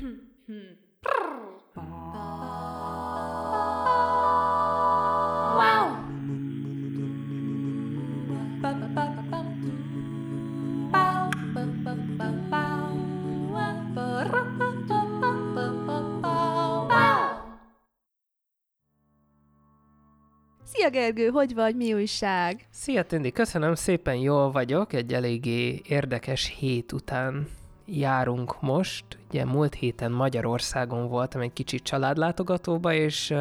Szia Gergő, hogy vagy, mi újság? Szia Tündi, köszönöm szépen, jól vagyok, egy eléggé érdekes hét után járunk most. Ugye múlt héten Magyarországon voltam egy kicsit családlátogatóba, és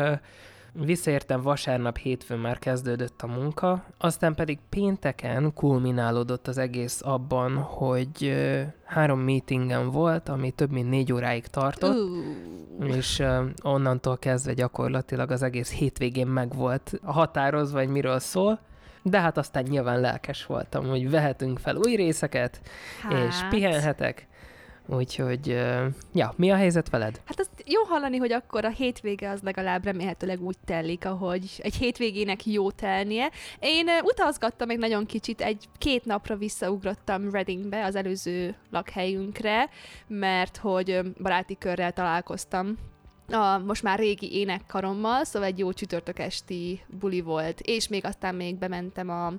Visszaértem vasárnap, hétfőn már kezdődött a munka, aztán pedig pénteken kulminálódott az egész abban, hogy három meetingen volt, ami több mint négy óráig tartott, uh. és onnantól kezdve gyakorlatilag az egész hétvégén meg volt határozva, hogy miről szól, de hát aztán nyilván lelkes voltam, hogy vehetünk fel új részeket, hát. és pihenhetek, Úgyhogy, ja, mi a helyzet veled? Hát azt jó hallani, hogy akkor a hétvége az legalább remélhetőleg úgy telik, ahogy egy hétvégének jó telnie. Én utazgattam még nagyon kicsit, egy-két napra visszaugrottam Readingbe, az előző lakhelyünkre, mert hogy baráti körrel találkoztam a most már régi énekkarommal, szóval egy jó csütörtök esti buli volt, és még aztán még bementem a,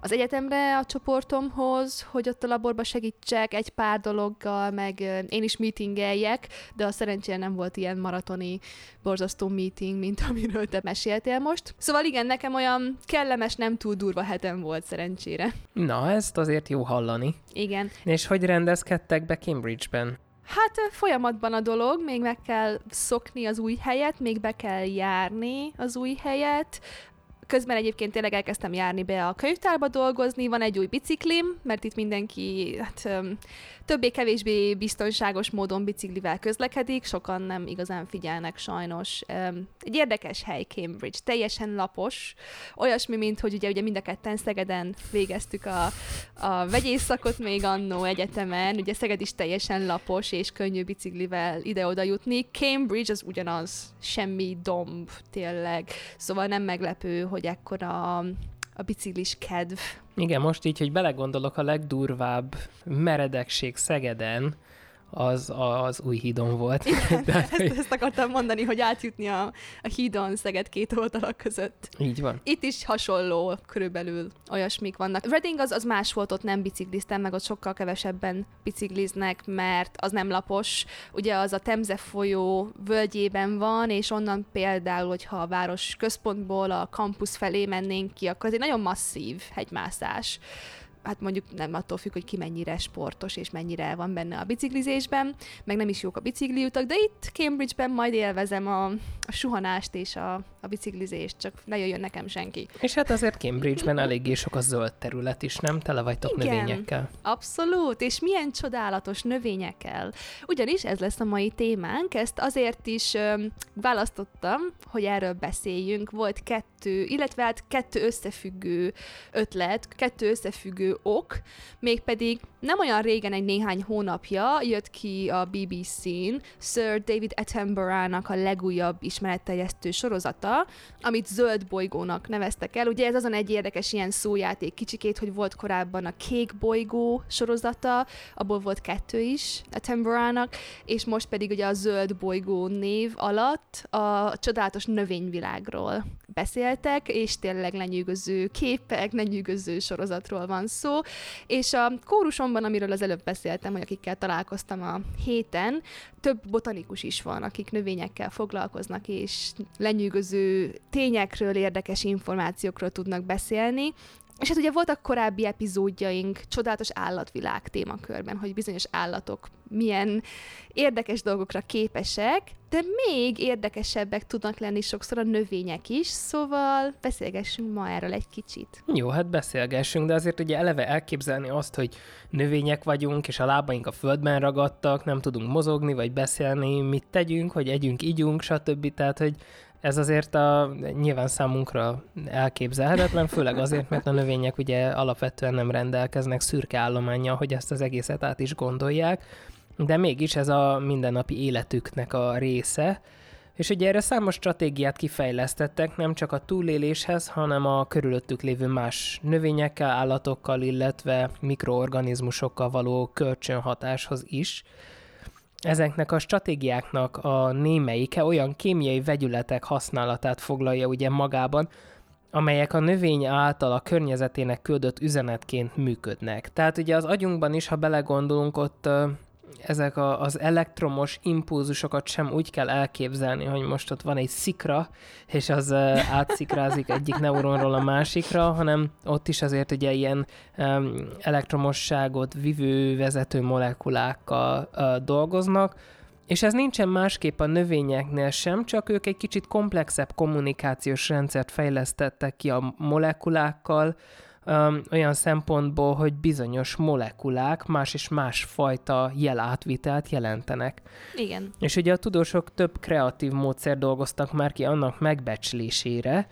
az egyetemre a csoportomhoz, hogy ott a laborba segítsek egy pár dologgal, meg én is meetingeljek, de a szerencsére nem volt ilyen maratoni borzasztó meeting, mint amiről te meséltél most. Szóval igen, nekem olyan kellemes, nem túl durva hetem volt szerencsére. Na, ezt azért jó hallani. Igen. És hogy rendezkedtek be Cambridge-ben? Hát folyamatban a dolog, még meg kell szokni az új helyet, még be kell járni az új helyet, Közben egyébként tényleg elkezdtem járni be a könyvtárba dolgozni, van egy új biciklim, mert itt mindenki hát, többé-kevésbé biztonságos módon biciklivel közlekedik, sokan nem igazán figyelnek sajnos. Egy érdekes hely Cambridge, teljesen lapos, olyasmi, mint hogy ugye, ugye mind a ketten Szegeden végeztük a, a vegyészakot még annó egyetemen, ugye Szeged is teljesen lapos és könnyű biciklivel ide-oda jutni. Cambridge az ugyanaz, semmi domb tényleg, szóval nem meglepő, hogy ekkora a biciklis kedv. Igen, most így, hogy belegondolok, a legdurvább meredekség Szegeden, az az új hídon volt. Igen, Tehát, ezt, ezt akartam mondani, hogy átjutni a, a hídon Szeged két oldalak között. Így van. Itt is hasonló, körülbelül olyasmik vannak. Reading az, az más volt, ott nem bicikliztem, meg ott sokkal kevesebben bicikliznek, mert az nem lapos. Ugye az a Temze folyó völgyében van, és onnan például, hogyha a város központból a kampusz felé mennénk ki, akkor ez egy nagyon masszív hegymászás hát mondjuk nem attól függ, hogy ki mennyire sportos és mennyire van benne a biciklizésben, meg nem is jók a bicikliutak, de itt Cambridge-ben majd élvezem a, a suhanást és a, a biciklizést, csak ne jöjjön nekem senki. És hát azért Cambridge-ben eléggé sok a zöld terület is, nem? Tele vagytok Igen, növényekkel. abszolút, és milyen csodálatos növényekkel. Ugyanis ez lesz a mai témánk, ezt azért is ö, választottam, hogy erről beszéljünk. Volt kettő, illetve hát kettő összefüggő ötlet, kettő összefüggő ok, mégpedig nem olyan régen, egy néhány hónapja jött ki a BBC-n Sir David Attenborough-nak a legújabb ismeretteljesztő sorozata, amit zöld bolygónak neveztek el. Ugye ez azon egy érdekes ilyen szójáték kicsikét, hogy volt korábban a kék bolygó sorozata, abból volt kettő is Attenborough-nak, és most pedig ugye a zöld bolygó név alatt a csodálatos növényvilágról beszéltek, és tényleg lenyűgöző képek, lenyűgöző sorozatról van szó, és a kórusomban, amiről az előbb beszéltem, hogy akikkel találkoztam a héten, több botanikus is van, akik növényekkel foglalkoznak, és lenyűgöző tényekről, érdekes információkról tudnak beszélni, és hát ugye voltak korábbi epizódjaink csodálatos állatvilág témakörben, hogy bizonyos állatok milyen érdekes dolgokra képesek, de még érdekesebbek tudnak lenni sokszor a növények is, szóval beszélgessünk ma erről egy kicsit. Jó, hát beszélgessünk, de azért ugye eleve elképzelni azt, hogy növények vagyunk, és a lábaink a földben ragadtak, nem tudunk mozogni, vagy beszélni, mit tegyünk, hogy együnk, ígyunk, stb. Tehát, hogy ez azért a, nyilván számunkra elképzelhetetlen, főleg azért, mert a növények ugye alapvetően nem rendelkeznek szürke állományjal, hogy ezt az egészet át is gondolják, de mégis ez a mindennapi életüknek a része, és ugye erre számos stratégiát kifejlesztettek, nem csak a túléléshez, hanem a körülöttük lévő más növényekkel, állatokkal, illetve mikroorganizmusokkal való kölcsönhatáshoz is. Ezeknek a stratégiáknak a némelyike olyan kémiai vegyületek használatát foglalja ugye magában, amelyek a növény által a környezetének küldött üzenetként működnek. Tehát ugye az agyunkban is, ha belegondolunk, ott ezek a, az elektromos impulzusokat sem úgy kell elképzelni, hogy most ott van egy szikra, és az átszikrázik egyik neuronról a másikra, hanem ott is azért ugye ilyen elektromosságot vivő vezető molekulákkal dolgoznak, és ez nincsen másképp a növényeknél sem, csak ők egy kicsit komplexebb kommunikációs rendszert fejlesztettek ki a molekulákkal, um, olyan szempontból, hogy bizonyos molekulák más és más fajta jelátvitelt jelentenek. Igen. És ugye a tudósok több kreatív módszer dolgoztak már ki annak megbecslésére,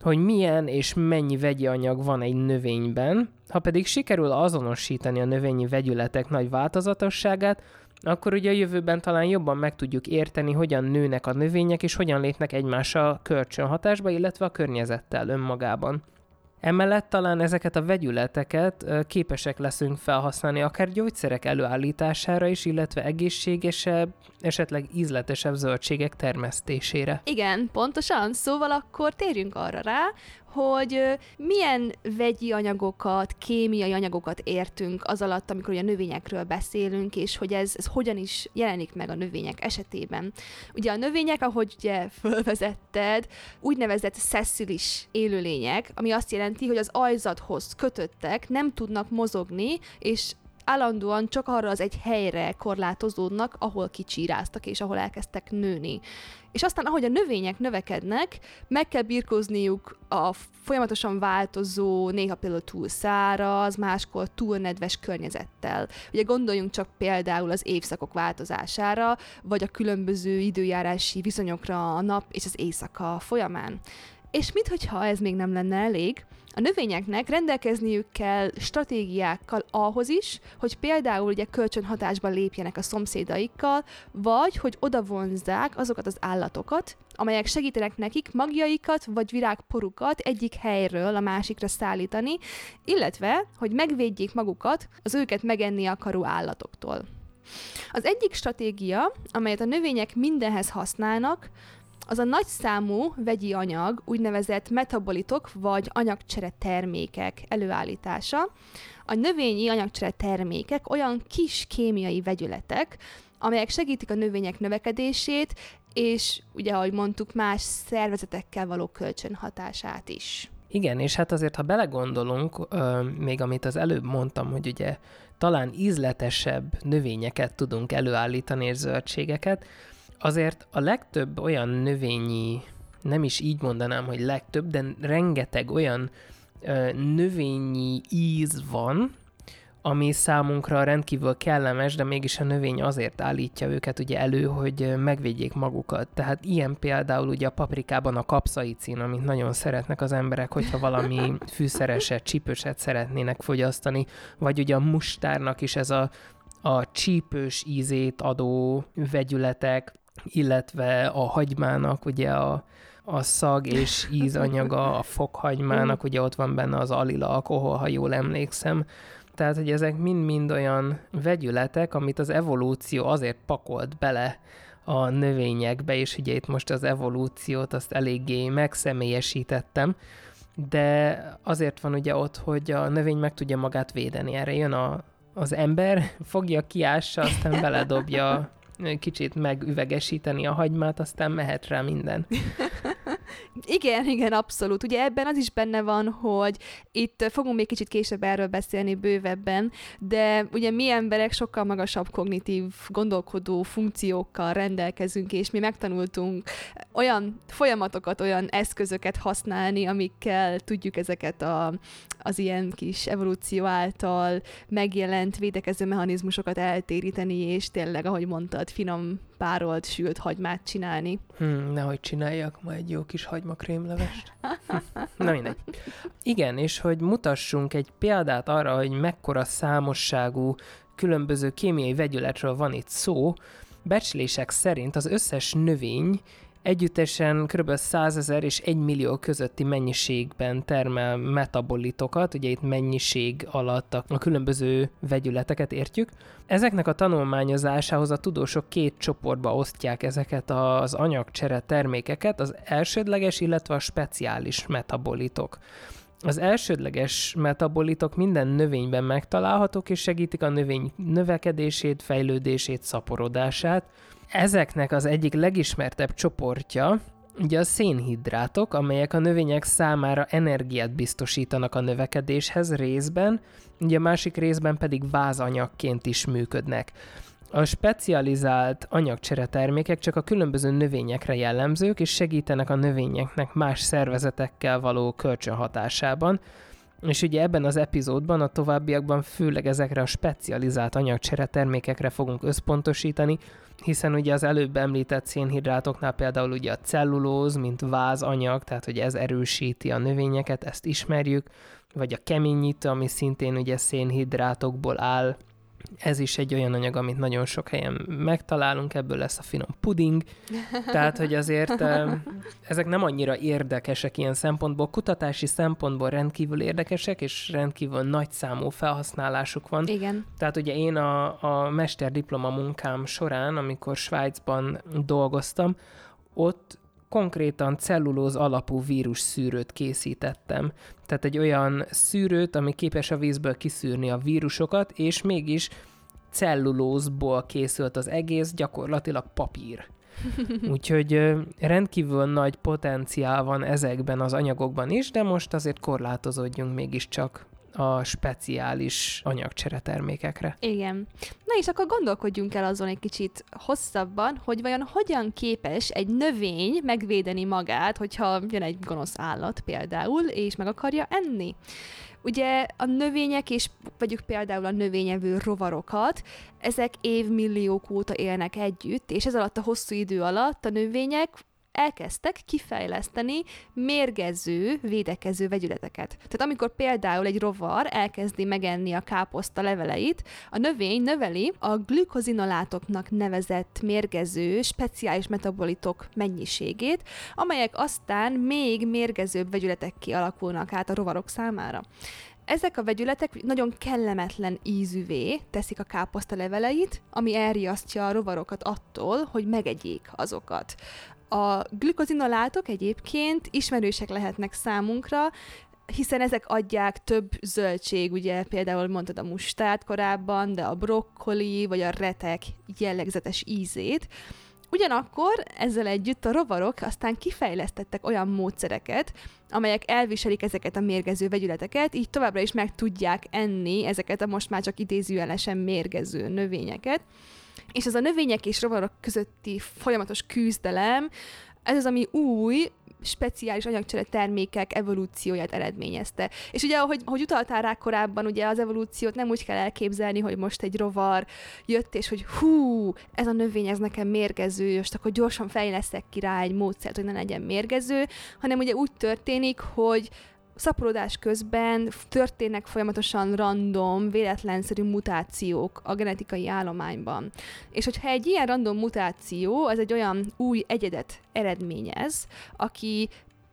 hogy milyen és mennyi vegyi anyag van egy növényben, ha pedig sikerül azonosítani a növényi vegyületek nagy változatosságát, akkor ugye a jövőben talán jobban meg tudjuk érteni, hogyan nőnek a növények, és hogyan lépnek egymással kölcsönhatásba, illetve a környezettel önmagában. Emellett talán ezeket a vegyületeket képesek leszünk felhasználni akár gyógyszerek előállítására is, illetve egészségesebb, esetleg ízletesebb zöldségek termesztésére. Igen, pontosan. Szóval akkor térjünk arra rá, hogy milyen vegyi anyagokat, kémiai anyagokat értünk az alatt, amikor a növényekről beszélünk, és hogy ez, ez hogyan is jelenik meg a növények esetében. Ugye a növények, ahogy ugye fölvezetted, úgynevezett szesszilis élőlények, ami azt jelenti, hogy az ajzathoz kötöttek, nem tudnak mozogni, és állandóan csak arra az egy helyre korlátozódnak, ahol kicsíráztak és ahol elkezdtek nőni. És aztán, ahogy a növények növekednek, meg kell birkózniuk a folyamatosan változó, néha például túl száraz, máskor túl nedves környezettel. Ugye gondoljunk csak például az évszakok változására, vagy a különböző időjárási viszonyokra a nap és az éjszaka folyamán. És minthogyha ez még nem lenne elég, a növényeknek rendelkezniük kell stratégiákkal ahhoz is, hogy például ugye kölcsönhatásban lépjenek a szomszédaikkal, vagy hogy odavonzzák azokat az állatokat, amelyek segítenek nekik magjaikat vagy virágporukat egyik helyről a másikra szállítani, illetve, hogy megvédjék magukat az őket megenni akaró állatoktól. Az egyik stratégia, amelyet a növények mindenhez használnak, az a nagyszámú vegyi anyag, úgynevezett metabolitok vagy anyagcsere termékek előállítása. A növényi anyagcsere termékek olyan kis kémiai vegyületek, amelyek segítik a növények növekedését, és ugye, ahogy mondtuk, más szervezetekkel való kölcsönhatását is. Igen, és hát azért, ha belegondolunk, még amit az előbb mondtam, hogy ugye talán ízletesebb növényeket tudunk előállítani és zöldségeket, azért a legtöbb olyan növényi, nem is így mondanám, hogy legtöbb, de rengeteg olyan ö, növényi íz van, ami számunkra rendkívül kellemes, de mégis a növény azért állítja őket ugye elő, hogy megvédjék magukat. Tehát ilyen például ugye a paprikában a kapszaicin, amit nagyon szeretnek az emberek, hogyha valami fűszereset, csípőset szeretnének fogyasztani, vagy ugye a mustárnak is ez a, a csípős ízét adó vegyületek, illetve a hagymának ugye a, a szag és ízanyaga, a fokhagymának, ugye ott van benne az alila alkohol, ha jól emlékszem. Tehát, hogy ezek mind-mind olyan vegyületek, amit az evolúció azért pakolt bele a növényekbe, és ugye itt most az evolúciót azt eléggé megszemélyesítettem, de azért van ugye ott, hogy a növény meg tudja magát védeni. Erre jön a, az ember, fogja, kiássa, aztán beledobja kicsit megüvegesíteni a hagymát, aztán mehet rá minden. igen, igen, abszolút. Ugye ebben az is benne van, hogy itt fogunk még kicsit később erről beszélni bővebben, de ugye mi emberek sokkal magasabb kognitív gondolkodó funkciókkal rendelkezünk, és mi megtanultunk olyan folyamatokat, olyan eszközöket használni, amikkel tudjuk ezeket a, az ilyen kis evolúció által megjelent védekező mechanizmusokat eltéríteni, és tényleg, ahogy mondtad, finom párolt, sült hagymát csinálni. Hmm, nehogy csináljak ma egy jó kis hagymakrémlevest. Na mindegy. Igen, és hogy mutassunk egy példát arra, hogy mekkora számosságú különböző kémiai vegyületről van itt szó, becslések szerint az összes növény együttesen kb. 100 ezer és 1 millió közötti mennyiségben termel metabolitokat, ugye itt mennyiség alatt a, különböző vegyületeket értjük. Ezeknek a tanulmányozásához a tudósok két csoportba osztják ezeket az anyagcsere termékeket, az elsődleges, illetve a speciális metabolitok. Az elsődleges metabolitok minden növényben megtalálhatók, és segítik a növény növekedését, fejlődését, szaporodását. Ezeknek az egyik legismertebb csoportja ugye a szénhidrátok, amelyek a növények számára energiát biztosítanak a növekedéshez részben, ugye a másik részben pedig vázanyagként is működnek. A specializált anyagcsere termékek csak a különböző növényekre jellemzők, és segítenek a növényeknek más szervezetekkel való kölcsönhatásában, és ugye ebben az epizódban, a továbbiakban főleg ezekre a specializált anyagcsere termékekre fogunk összpontosítani, hiszen ugye az előbb említett szénhidrátoknál például ugye a cellulóz, mint vázanyag, tehát hogy ez erősíti a növényeket, ezt ismerjük, vagy a keményítő, ami szintén ugye szénhidrátokból áll, ez is egy olyan anyag, amit nagyon sok helyen megtalálunk, ebből lesz a finom puding. Tehát, hogy azért ezek nem annyira érdekesek ilyen szempontból, kutatási szempontból rendkívül érdekesek, és rendkívül nagy számú felhasználásuk van. Igen. Tehát ugye én a, a mesterdiploma munkám során, amikor Svájcban dolgoztam, ott konkrétan cellulóz alapú vírus szűrőt készítettem. Tehát egy olyan szűrőt, ami képes a vízből kiszűrni a vírusokat, és mégis cellulózból készült az egész, gyakorlatilag papír. Úgyhogy rendkívül nagy potenciál van ezekben az anyagokban is, de most azért korlátozódjunk mégiscsak a speciális anyagcsere termékekre. Igen. Na és akkor gondolkodjunk el azon egy kicsit hosszabban, hogy vajon hogyan képes egy növény megvédeni magát, hogyha jön egy gonosz állat például, és meg akarja enni. Ugye a növények, és vegyük például a növényevő rovarokat, ezek évmilliók óta élnek együtt, és ez alatt a hosszú idő alatt a növények elkezdtek kifejleszteni mérgező, védekező vegyületeket. Tehát amikor például egy rovar elkezdi megenni a káposzta leveleit, a növény növeli a glükozinolátoknak nevezett mérgező, speciális metabolitok mennyiségét, amelyek aztán még mérgezőbb vegyületek kialakulnak át a rovarok számára. Ezek a vegyületek nagyon kellemetlen ízűvé teszik a káposzta leveleit, ami elriasztja a rovarokat attól, hogy megegyék azokat. A glükozinolátok egyébként ismerősek lehetnek számunkra, hiszen ezek adják több zöldség, ugye például mondtad a mustát korábban, de a brokkoli vagy a retek jellegzetes ízét. Ugyanakkor ezzel együtt a rovarok aztán kifejlesztettek olyan módszereket, amelyek elviselik ezeket a mérgező vegyületeket, így továbbra is meg tudják enni ezeket a most már csak idézőjelesen mérgező növényeket. És ez a növények és rovarok közötti folyamatos küzdelem, ez az, ami új, speciális anyagcsere termékek evolúcióját eredményezte. És ugye, ahogy, ahogy utaltál rá korábban, ugye az evolúciót nem úgy kell elképzelni, hogy most egy rovar jött, és hogy hú, ez a növény, ez nekem mérgező, és akkor gyorsan fejleszek ki rá egy módszert, hogy ne legyen mérgező, hanem ugye úgy történik, hogy szaporodás közben történnek folyamatosan random, véletlenszerű mutációk a genetikai állományban. És hogyha egy ilyen random mutáció, az egy olyan új egyedet eredményez, aki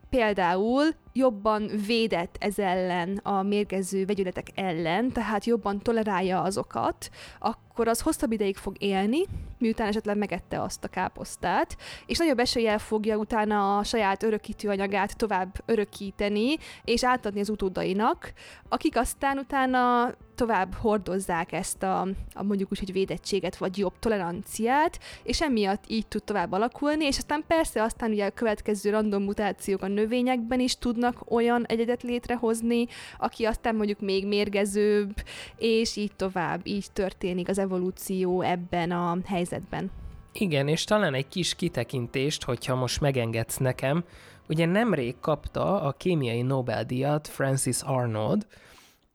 például jobban védett ez ellen a mérgező vegyületek ellen, tehát jobban tolerálja azokat, akkor az hosszabb ideig fog élni, miután esetleg megette azt a káposztát, és nagyobb eséllyel fogja utána a saját örökítő anyagát tovább örökíteni, és átadni az utódainak, akik aztán utána tovább hordozzák ezt a, a mondjuk úgy, hogy védettséget, vagy jobb toleranciát, és emiatt így tud tovább alakulni, és aztán persze aztán ugye a következő random mutációk a növényekben is tudnak olyan egyedet létrehozni, aki aztán mondjuk még mérgezőbb, és így tovább, így történik az evolúció ebben a helyzetben. Igen, és talán egy kis kitekintést, hogyha most megengedsz nekem, ugye nemrég kapta a kémiai Nobel-díjat Francis Arnold,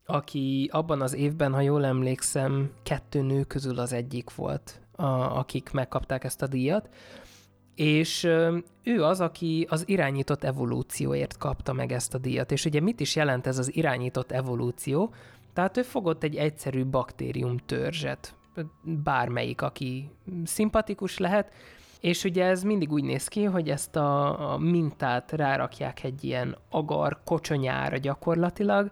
aki abban az évben, ha jól emlékszem, kettő nő közül az egyik volt, a, akik megkapták ezt a díjat, és ő az, aki az irányított evolúcióért kapta meg ezt a díjat. És ugye mit is jelent ez az irányított evolúció? Tehát ő fogott egy egyszerű baktérium törzset, bármelyik, aki szimpatikus lehet, És ugye ez mindig úgy néz ki, hogy ezt a, a mintát rárakják egy ilyen agar kocsonyára gyakorlatilag,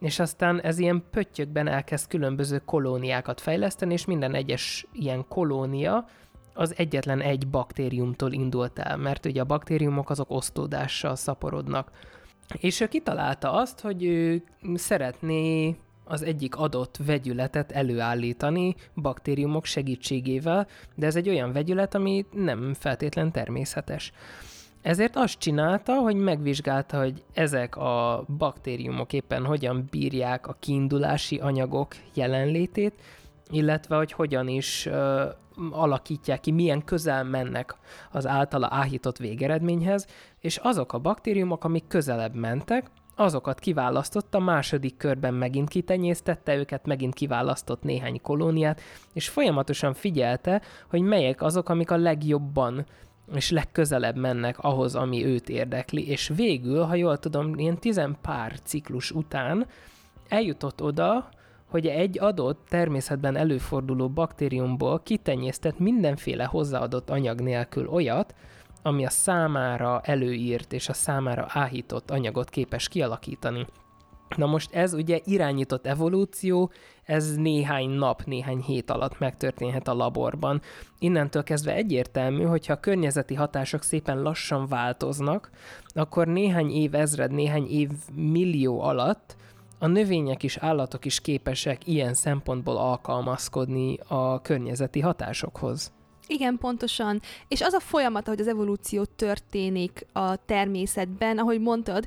és aztán ez ilyen pöttyökben elkezd különböző kolóniákat fejleszteni, és minden egyes ilyen kolónia az egyetlen egy baktériumtól indult el, mert ugye a baktériumok azok osztódással szaporodnak. És ő kitalálta azt, hogy ő szeretné az egyik adott vegyületet előállítani baktériumok segítségével, de ez egy olyan vegyület, ami nem feltétlen természetes. Ezért azt csinálta, hogy megvizsgálta, hogy ezek a baktériumok éppen hogyan bírják a kiindulási anyagok jelenlétét, illetve hogy hogyan is alakítják ki, milyen közel mennek az általa áhított végeredményhez, és azok a baktériumok, amik közelebb mentek, azokat kiválasztotta, második körben megint kitenyésztette őket, megint kiválasztott néhány kolóniát, és folyamatosan figyelte, hogy melyek azok, amik a legjobban és legközelebb mennek ahhoz, ami őt érdekli, és végül, ha jól tudom, ilyen tizen pár ciklus után eljutott oda, hogy egy adott természetben előforduló baktériumból kitenyésztett mindenféle hozzáadott anyag nélkül olyat, ami a számára előírt és a számára áhított anyagot képes kialakítani. Na most ez ugye irányított evolúció, ez néhány nap, néhány hét alatt megtörténhet a laborban. Innentől kezdve egyértelmű, hogyha a környezeti hatások szépen lassan változnak, akkor néhány év ezred, néhány év millió alatt a növények és állatok is képesek ilyen szempontból alkalmazkodni a környezeti hatásokhoz. Igen, pontosan. És az a folyamat, ahogy az evolúció történik a természetben, ahogy mondtad,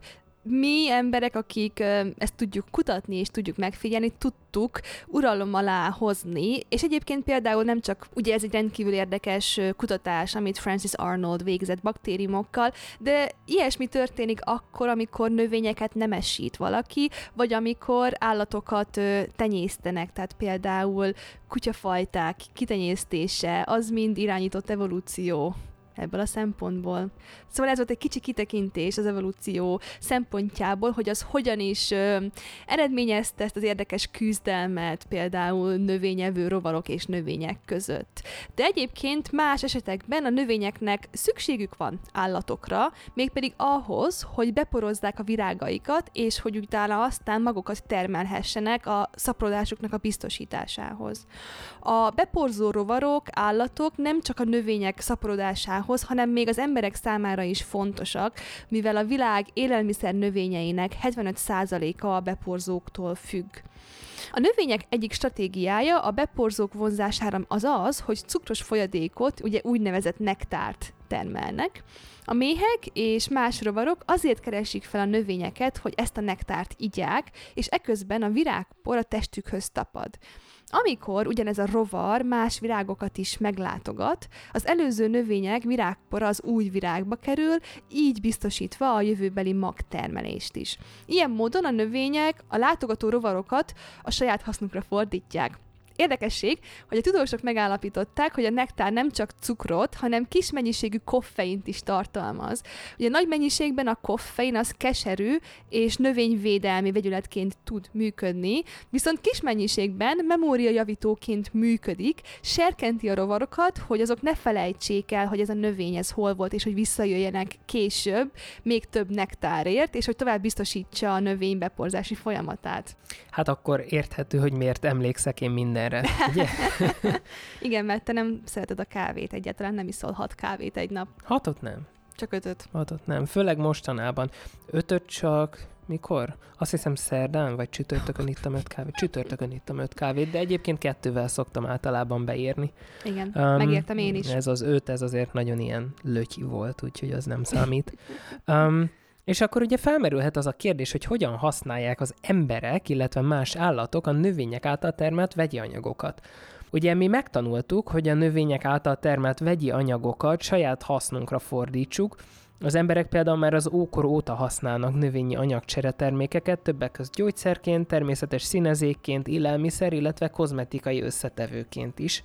mi emberek, akik ezt tudjuk kutatni és tudjuk megfigyelni, tudtuk uralom alá hozni, és egyébként például nem csak, ugye ez egy rendkívül érdekes kutatás, amit Francis Arnold végzett baktériumokkal, de ilyesmi történik akkor, amikor növényeket nemesít valaki, vagy amikor állatokat tenyésztenek, tehát például kutyafajták kitenyésztése, az mind irányított evolúció ebből a szempontból. Szóval ez volt egy kicsi kitekintés az evolúció szempontjából, hogy az hogyan is ö, eredményezte ezt az érdekes küzdelmet például növényevő rovarok és növények között. De egyébként más esetekben a növényeknek szükségük van állatokra, mégpedig ahhoz, hogy beporozzák a virágaikat, és hogy utána aztán magukat termelhessenek a szaporodásuknak a biztosításához. A beporzó rovarok, állatok nem csak a növények szaporodásához, hanem még az emberek számára is fontosak, mivel a világ élelmiszer növényeinek 75%-a a beporzóktól függ. A növények egyik stratégiája a beporzók vonzására az az, hogy cukros folyadékot, ugye úgynevezett nektárt termelnek. A méhek és más rovarok azért keresik fel a növényeket, hogy ezt a nektárt igyák, és eközben a virágpor a testükhöz tapad. Amikor ugyanez a rovar más virágokat is meglátogat, az előző növények virágpora az új virágba kerül, így biztosítva a jövőbeli magtermelést is. Ilyen módon a növények a látogató rovarokat a saját hasznukra fordítják. Érdekesség, hogy a tudósok megállapították, hogy a nektár nem csak cukrot, hanem kis mennyiségű koffeint is tartalmaz. Ugye nagy mennyiségben a koffein az keserű és növényvédelmi vegyületként tud működni, viszont kis mennyiségben memóriajavítóként működik, serkenti a rovarokat, hogy azok ne felejtsék el, hogy ez a növény ez hol volt, és hogy visszajöjjenek később még több nektárért, és hogy tovább biztosítsa a növény beporzási folyamatát. Hát akkor érthető, hogy miért emlékszek én minden erre, ugye? Igen, mert te nem szereted a kávét egyáltalán, nem iszol hat kávét egy nap. Hatot nem. Csak ötöt. Hatot nem. Főleg mostanában. Ötöt csak, mikor? Azt hiszem szerdán, vagy csütörtökön ittam öt kávét. Csütörtökön ittam öt kávét, de egyébként kettővel szoktam általában beírni. Igen, um, megértem én is. Ez az öt, ez azért nagyon ilyen lötyi volt, úgyhogy az nem számít. Um, és akkor ugye felmerülhet az a kérdés, hogy hogyan használják az emberek, illetve más állatok a növények által termelt vegyi anyagokat. Ugye mi megtanultuk, hogy a növények által termelt vegyi anyagokat saját hasznunkra fordítsuk, az emberek például már az ókor óta használnak növényi anyagcsere termékeket, többek között gyógyszerként, természetes színezékként, élelmiszer, illetve kozmetikai összetevőként is.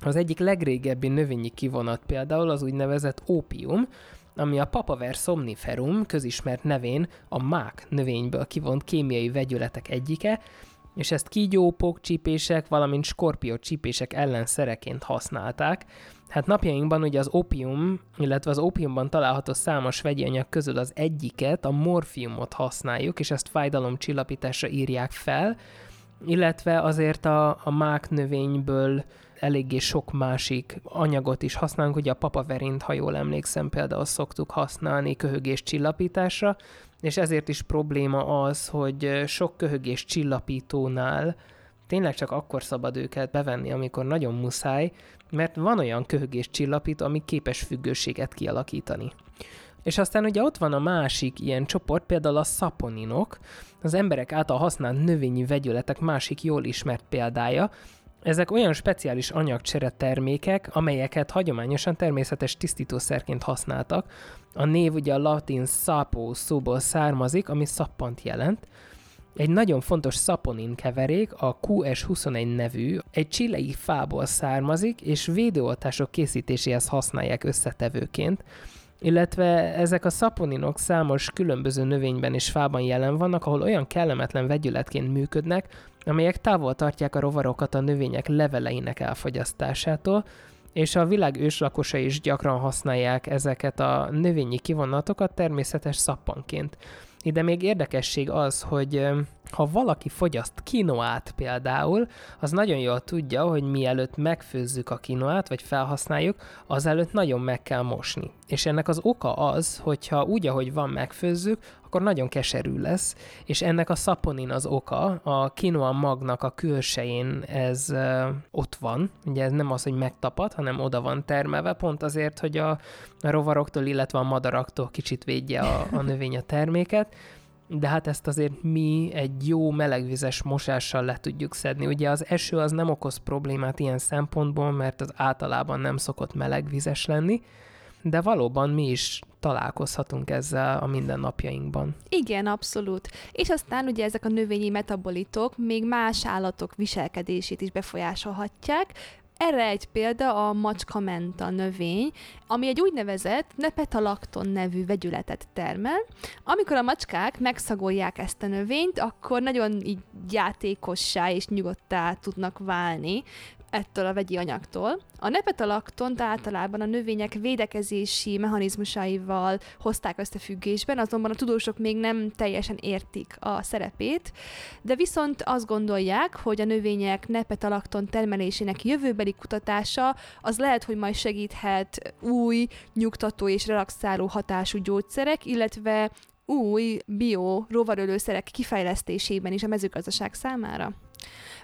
Az egyik legrégebbi növényi kivonat például az úgynevezett ópium, ami a Papaver somniferum közismert nevén a mák növényből kivont kémiai vegyületek egyike, és ezt kígyópok csípések, valamint skorpió csípések ellenszereként használták. Hát napjainkban ugye az opium, illetve az opiumban található számos vegyi anyag közül az egyiket, a morfiumot használjuk, és ezt fájdalomcsillapításra írják fel, illetve azért a, a mák növényből eléggé sok másik anyagot is használunk, ugye a papaverint, ha jól emlékszem, például szoktuk használni köhögés csillapításra, és ezért is probléma az, hogy sok köhögés csillapítónál tényleg csak akkor szabad őket bevenni, amikor nagyon muszáj, mert van olyan köhögés csillapító, ami képes függőséget kialakítani. És aztán ugye ott van a másik ilyen csoport, például a szaponinok, az emberek által használt növényi vegyületek másik jól ismert példája, ezek olyan speciális anyagcsere termékek, amelyeket hagyományosan természetes tisztítószerként használtak. A név ugye a latin sapo szóból származik, ami szappant jelent. Egy nagyon fontos szaponin keverék, a QS21 nevű, egy csilei fából származik, és védőoltások készítéséhez használják összetevőként illetve ezek a szaponinok számos különböző növényben és fában jelen vannak, ahol olyan kellemetlen vegyületként működnek, amelyek távol tartják a rovarokat a növények leveleinek elfogyasztásától, és a világ őslakosai is gyakran használják ezeket a növényi kivonatokat természetes szappanként. Ide még érdekesség az, hogy ha valaki fogyaszt kinoát például, az nagyon jól tudja, hogy mielőtt megfőzzük a kinoát, vagy felhasználjuk, azelőtt nagyon meg kell mosni. És ennek az oka az, hogyha úgy, ahogy van, megfőzzük, akkor nagyon keserű lesz, és ennek a szaponin az oka, a kinoa magnak a külsején ez uh, ott van, ugye ez nem az, hogy megtapad, hanem oda van termelve, pont azért, hogy a rovaroktól, illetve a madaraktól kicsit védje a, a növény a terméket, de hát ezt azért mi egy jó melegvizes mosással le tudjuk szedni. Ugye az eső az nem okoz problémát ilyen szempontból, mert az általában nem szokott melegvizes lenni, de valóban mi is találkozhatunk ezzel a mindennapjainkban. Igen, abszolút. És aztán ugye ezek a növényi metabolitok még más állatok viselkedését is befolyásolhatják, erre egy példa a macskamenta növény, ami egy úgynevezett nepetalakton nevű vegyületet termel. Amikor a macskák megszagolják ezt a növényt, akkor nagyon így játékossá és nyugodtá tudnak válni, ettől a vegyi anyagtól. A nepetalaktont általában a növények védekezési mechanizmusaival hozták összefüggésben, azonban a tudósok még nem teljesen értik a szerepét, de viszont azt gondolják, hogy a növények nepetalakton termelésének jövőbeli kutatása az lehet, hogy majd segíthet új, nyugtató és relaxáló hatású gyógyszerek, illetve új bio rovarölőszerek kifejlesztésében is a mezőgazdaság számára.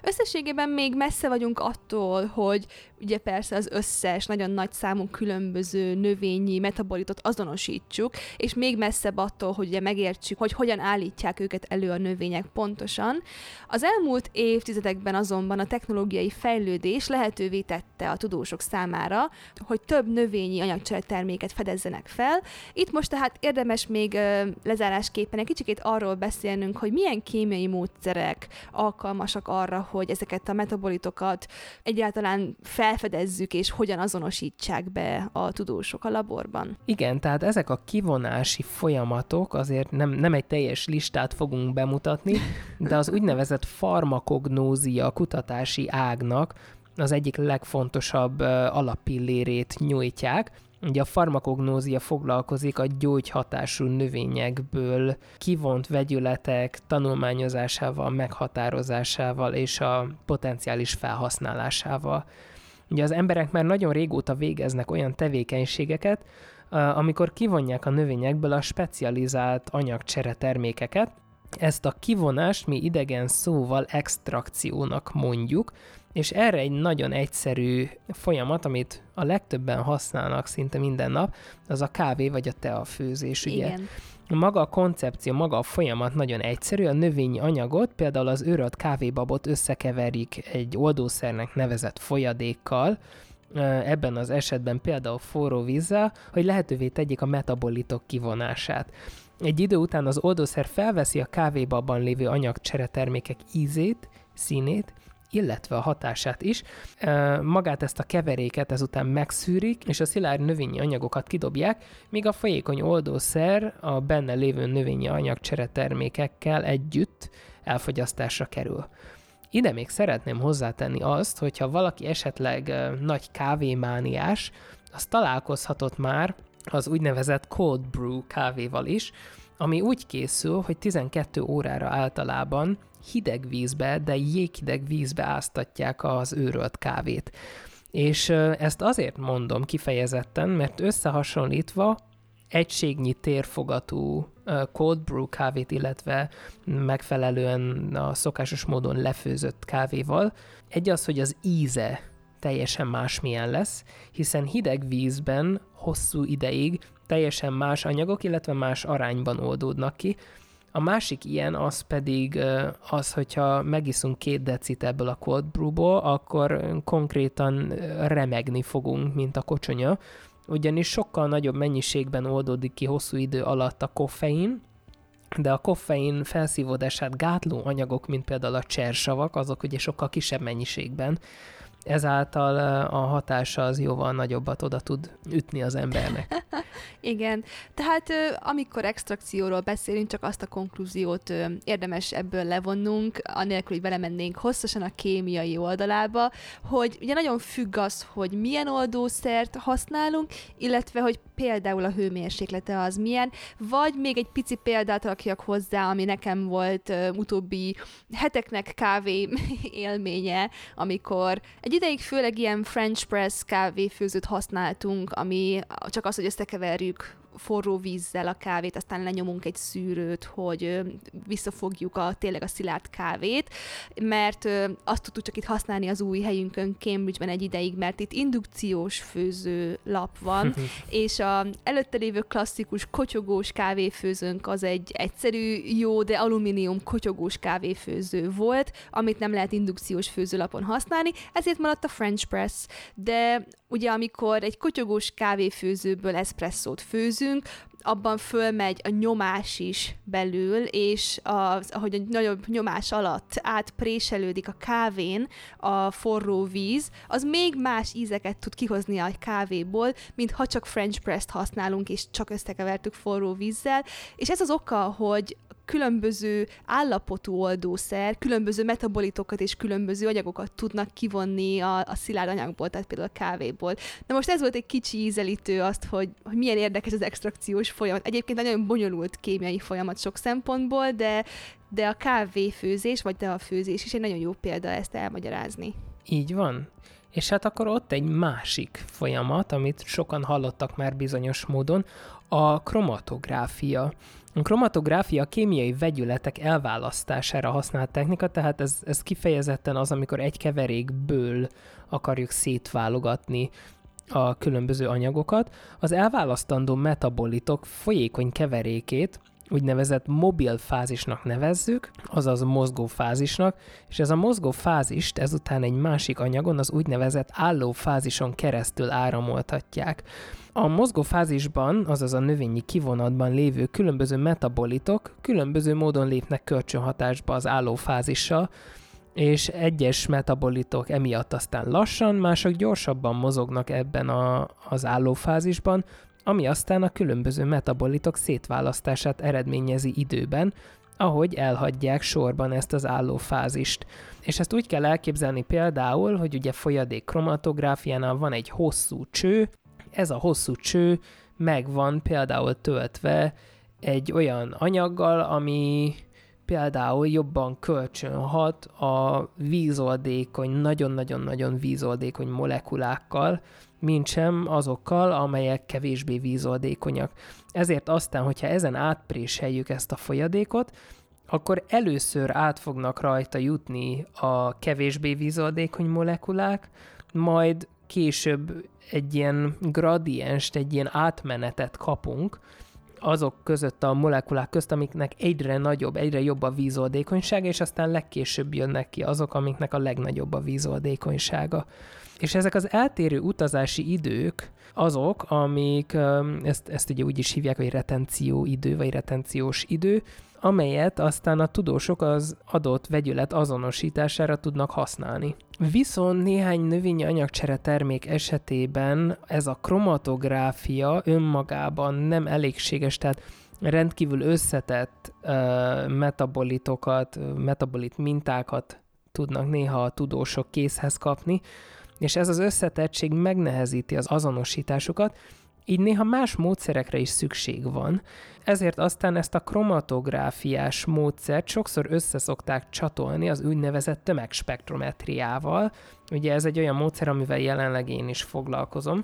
Összességében még messze vagyunk attól, hogy ugye persze az összes nagyon nagy számú különböző növényi metabolitot azonosítsuk, és még messzebb attól, hogy ugye megértsük, hogy hogyan állítják őket elő a növények pontosan. Az elmúlt évtizedekben azonban a technológiai fejlődés lehetővé tette a tudósok számára, hogy több növényi anyagcsere terméket fedezzenek fel. Itt most tehát érdemes még lezárásképpen egy kicsikét arról beszélnünk, hogy milyen kémiai módszerek alkalmasak arra, hogy ezeket a metabolitokat egyáltalán felfedezzük, és hogyan azonosítsák be a tudósok a laborban. Igen, tehát ezek a kivonási folyamatok, azért nem, nem egy teljes listát fogunk bemutatni, de az úgynevezett farmakognózia kutatási ágnak az egyik legfontosabb alappillérét nyújtják, Ugye a farmakognózia foglalkozik a gyógyhatású növényekből kivont vegyületek tanulmányozásával, meghatározásával és a potenciális felhasználásával. Ugye az emberek már nagyon régóta végeznek olyan tevékenységeket, amikor kivonják a növényekből a specializált anyagcsere termékeket, ezt a kivonást mi idegen szóval extrakciónak mondjuk, és erre egy nagyon egyszerű folyamat, amit a legtöbben használnak szinte minden nap, az a kávé vagy a tea főzés, ugye? Igen. Maga a koncepció, maga a folyamat nagyon egyszerű, a növényi anyagot, például az őrölt kávébabot összekeverik egy oldószernek nevezett folyadékkal, ebben az esetben például forró vízzel, hogy lehetővé tegyék a metabolitok kivonását. Egy idő után az oldószer felveszi a kávébabban lévő anyagcsere termékek ízét, színét, illetve a hatását is. Magát ezt a keveréket ezután megszűrik, és a szilárd növényi anyagokat kidobják, míg a folyékony oldószer a benne lévő növényi anyagcsere termékekkel együtt elfogyasztásra kerül. Ide még szeretném hozzátenni azt, hogyha valaki esetleg nagy kávémániás, az találkozhatott már az úgynevezett cold brew kávéval is, ami úgy készül, hogy 12 órára általában hideg vízbe, de jéghideg vízbe áztatják az őrölt kávét. És ezt azért mondom kifejezetten, mert összehasonlítva egységnyi térfogatú cold brew kávét, illetve megfelelően a szokásos módon lefőzött kávéval, egy az, hogy az íze teljesen másmilyen lesz, hiszen hideg vízben hosszú ideig teljesen más anyagok, illetve más arányban oldódnak ki. A másik ilyen az pedig az, hogyha megiszunk két decit ebből a cold brewból, akkor konkrétan remegni fogunk, mint a kocsonya, ugyanis sokkal nagyobb mennyiségben oldódik ki hosszú idő alatt a koffein, de a koffein felszívódását gátló anyagok, mint például a csersavak, azok ugye sokkal kisebb mennyiségben ezáltal a hatása az jóval nagyobbat oda tud ütni az embernek. Igen, tehát amikor extrakcióról beszélünk, csak azt a konklúziót érdemes ebből levonnunk, anélkül, hogy belemennénk hosszasan a kémiai oldalába, hogy ugye nagyon függ az, hogy milyen oldószert használunk, illetve, hogy például a hőmérséklete az milyen, vagy még egy pici példát rakjak hozzá, ami nekem volt utóbbi heteknek kávé élménye, amikor egy ideig főleg ilyen French press kávéfőzőt használtunk, ami csak az, hogy összekeverjük forró vízzel a kávét, aztán lenyomunk egy szűrőt, hogy visszafogjuk a, tényleg a szilárd kávét, mert azt tudtuk csak itt használni az új helyünkön Cambridge-ben egy ideig, mert itt indukciós főző lap van, és a előtte lévő klasszikus kotyogós kávéfőzőnk az egy egyszerű, jó, de alumínium kotyogós kávéfőző volt, amit nem lehet indukciós főzőlapon használni, ezért maradt a French press, de ugye amikor egy kotyogós kávéfőzőből eszpresszót főzünk, abban fölmegy a nyomás is belül, és az, ahogy a nagyobb nyomás alatt átpréselődik a kávén a forró víz, az még más ízeket tud kihozni a kávéból, mint ha csak French press-t használunk, és csak összekevertük forró vízzel, és ez az oka, hogy különböző állapotú oldószer, különböző metabolitokat és különböző anyagokat tudnak kivonni a, a szilárd anyagból, tehát például a kávéból. Na most ez volt egy kicsi ízelítő azt, hogy, hogy milyen érdekes az extrakciós folyamat. Egyébként nagyon bonyolult kémiai folyamat sok szempontból, de, de a kávéfőzés, vagy de a főzés is egy nagyon jó példa ezt elmagyarázni. Így van. És hát akkor ott egy másik folyamat, amit sokan hallottak már bizonyos módon, a kromatográfia. A kromatográfia a kémiai vegyületek elválasztására használt technika, tehát ez, ez kifejezetten az, amikor egy keverékből akarjuk szétválogatni a különböző anyagokat. Az elválasztandó metabolitok folyékony keverékét úgynevezett mobil fázisnak nevezzük, azaz mozgó fázisnak, és ez a mozgó fázist ezután egy másik anyagon, az úgynevezett álló fázison keresztül áramoltatják. A mozgó fázisban, azaz a növényi kivonatban lévő különböző metabolitok különböző módon lépnek kölcsönhatásba az álló fázissal, és egyes metabolitok emiatt aztán lassan, mások gyorsabban mozognak ebben a, az állófázisban, ami aztán a különböző metabolitok szétválasztását eredményezi időben, ahogy elhagyják sorban ezt az állófázist. És ezt úgy kell elképzelni például, hogy ugye folyadék kromatográfiánál van egy hosszú cső, ez a hosszú cső meg van például töltve egy olyan anyaggal, ami például jobban kölcsönhat a vízoldékony, nagyon-nagyon-nagyon vízoldékony molekulákkal, mint sem azokkal, amelyek kevésbé vízoldékonyak. Ezért aztán, hogyha ezen átpréseljük ezt a folyadékot, akkor először át fognak rajta jutni a kevésbé vízoldékony molekulák, majd később egy ilyen gradienst, egy ilyen átmenetet kapunk, azok között a molekulák közt, amiknek egyre nagyobb, egyre jobb a vízoldékonysága, és aztán legkésőbb jönnek ki azok, amiknek a legnagyobb a vízoldékonysága. És ezek az eltérő utazási idők azok, amik, ezt, ezt ugye úgy is hívják, hogy retenció idő, vagy retenciós idő, amelyet aztán a tudósok az adott vegyület azonosítására tudnak használni. Viszont néhány növényi anyagcsere termék esetében ez a kromatográfia önmagában nem elégséges, tehát rendkívül összetett uh, metabolitokat, metabolit mintákat tudnak néha a tudósok készhez kapni, és ez az összetettség megnehezíti az azonosításukat, így néha más módszerekre is szükség van, ezért aztán ezt a kromatográfiás módszert sokszor összeszokták csatolni az úgynevezett tömegspektrometriával. Ugye ez egy olyan módszer, amivel jelenleg én is foglalkozom.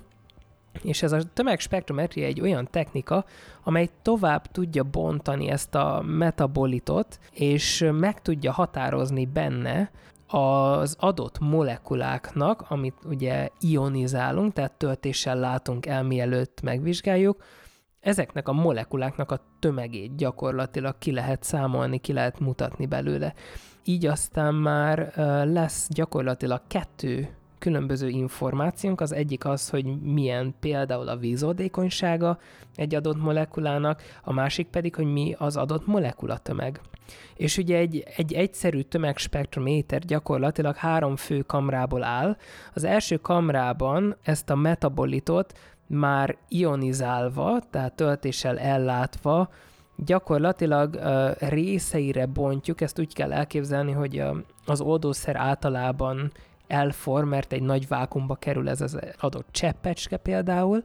És ez a tömegspektrometria egy olyan technika, amely tovább tudja bontani ezt a metabolitot, és meg tudja határozni benne az adott molekuláknak, amit ugye ionizálunk, tehát töltéssel látunk el, mielőtt megvizsgáljuk, ezeknek a molekuláknak a tömegét gyakorlatilag ki lehet számolni, ki lehet mutatni belőle. Így aztán már lesz gyakorlatilag kettő különböző információnk. Az egyik az, hogy milyen például a vízódékonysága egy adott molekulának, a másik pedig, hogy mi az adott molekulatömeg. És ugye egy, egy egyszerű tömegspektrométer gyakorlatilag három fő kamrából áll. Az első kamrában ezt a metabolitot már ionizálva, tehát töltéssel ellátva, gyakorlatilag uh, részeire bontjuk, ezt úgy kell elképzelni, hogy uh, az oldószer általában elform, mert egy nagy vákumba kerül ez az adott cseppecske például,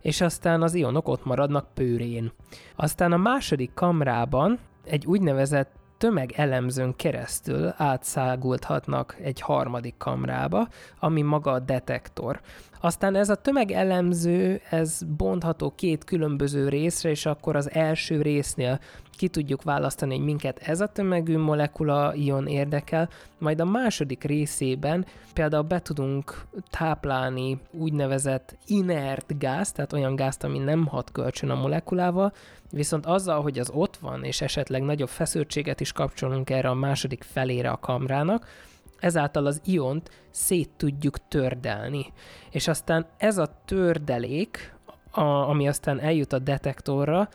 és aztán az ionok ott maradnak pőrén. Aztán a második kamrában egy úgynevezett tömegelemzőn keresztül átszágulthatnak egy harmadik kamrába, ami maga a detektor. Aztán ez a tömegelemző, ez bontható két különböző részre, és akkor az első résznél ki tudjuk választani, hogy minket ez a tömegű molekula ion érdekel, majd a második részében például be tudunk táplálni úgynevezett inert gáz, tehát olyan gázt, ami nem hat kölcsön a molekulával, viszont azzal, hogy az ott van, és esetleg nagyobb feszültséget is kapcsolunk erre a második felére a kamrának, ezáltal az iont szét tudjuk tördelni. És aztán ez a tördelék, a, ami aztán eljut a detektorra,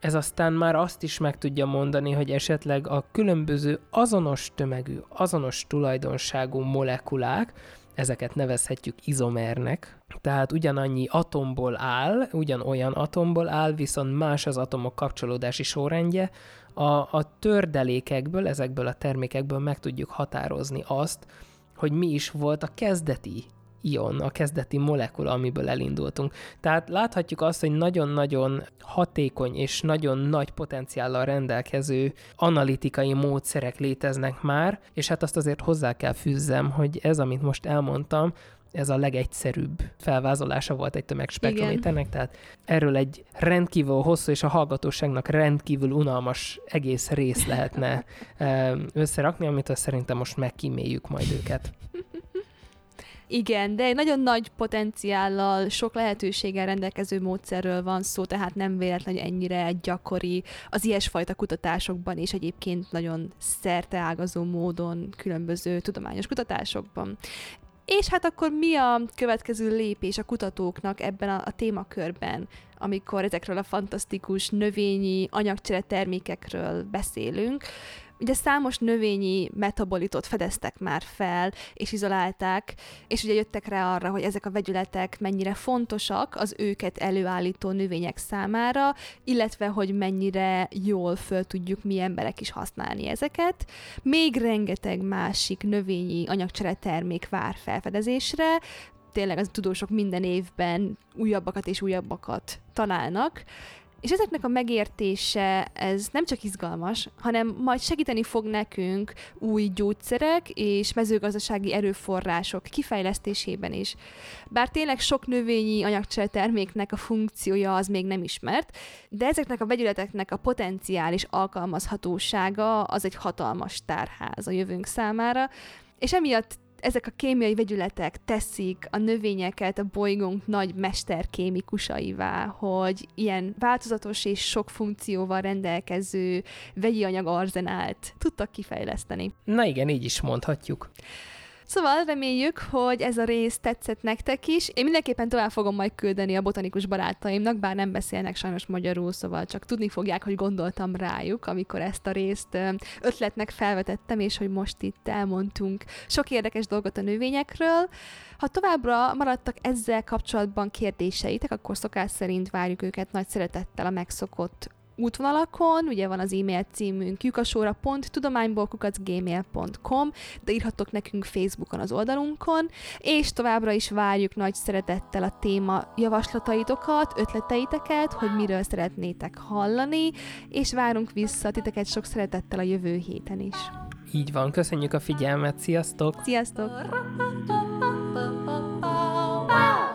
ez aztán már azt is meg tudja mondani, hogy esetleg a különböző azonos tömegű, azonos tulajdonságú molekulák, ezeket nevezhetjük izomernek, tehát ugyanannyi atomból áll, ugyanolyan atomból áll, viszont más az atomok kapcsolódási sorrendje, a, a tördelékekből, ezekből a termékekből meg tudjuk határozni azt, hogy mi is volt a kezdeti ion, a kezdeti molekula, amiből elindultunk. Tehát láthatjuk azt, hogy nagyon-nagyon hatékony és nagyon nagy potenciállal rendelkező analitikai módszerek léteznek már, és hát azt azért hozzá kell fűzzem, hogy ez, amit most elmondtam, ez a legegyszerűbb felvázolása volt egy tömegspektrométernek, tehát erről egy rendkívül hosszú és a hallgatóságnak rendkívül unalmas egész rész lehetne összerakni, amit szerintem most megkíméljük majd őket. Igen, de egy nagyon nagy potenciállal, sok lehetőséggel rendelkező módszerről van szó, tehát nem véletlen, hogy ennyire gyakori az ilyesfajta kutatásokban, és egyébként nagyon szerteágazó módon különböző tudományos kutatásokban. És hát akkor mi a következő lépés a kutatóknak ebben a, a témakörben, amikor ezekről a fantasztikus növényi anyagcsere termékekről beszélünk? Ugye számos növényi metabolitot fedeztek már fel, és izolálták, és ugye jöttek rá arra, hogy ezek a vegyületek mennyire fontosak az őket előállító növények számára, illetve hogy mennyire jól föl tudjuk mi emberek is használni ezeket. Még rengeteg másik növényi anyagcsere termék vár felfedezésre, tényleg az tudósok minden évben újabbakat és újabbakat találnak, és ezeknek a megértése, ez nem csak izgalmas, hanem majd segíteni fog nekünk új gyógyszerek és mezőgazdasági erőforrások kifejlesztésében is. Bár tényleg sok növényi anyagcsere terméknek a funkciója az még nem ismert, de ezeknek a vegyületeknek a potenciális alkalmazhatósága az egy hatalmas tárház a jövőnk számára, és emiatt ezek a kémiai vegyületek teszik a növényeket a bolygónk nagy mesterkémikusaivá, hogy ilyen változatos és sok funkcióval rendelkező vegyi anyag arzenált tudtak kifejleszteni. Na igen, így is mondhatjuk. Szóval reméljük, hogy ez a rész tetszett nektek is. Én mindenképpen tovább fogom majd küldeni a botanikus barátaimnak, bár nem beszélnek sajnos magyarul, szóval csak tudni fogják, hogy gondoltam rájuk, amikor ezt a részt ötletnek felvetettem, és hogy most itt elmondtunk sok érdekes dolgot a növényekről. Ha továbbra maradtak ezzel kapcsolatban kérdéseitek, akkor szokás szerint várjuk őket nagy szeretettel a megszokott útvonalakon, ugye van az e-mail címünk lyukasóra.tudományból.gmail.com, de írhattok nekünk Facebookon az oldalunkon, és továbbra is várjuk nagy szeretettel a téma javaslataitokat, ötleteiteket, hogy miről szeretnétek hallani, és várunk vissza titeket sok szeretettel a jövő héten is. Így van, köszönjük a figyelmet, sziasztok! Sziasztok! Wow.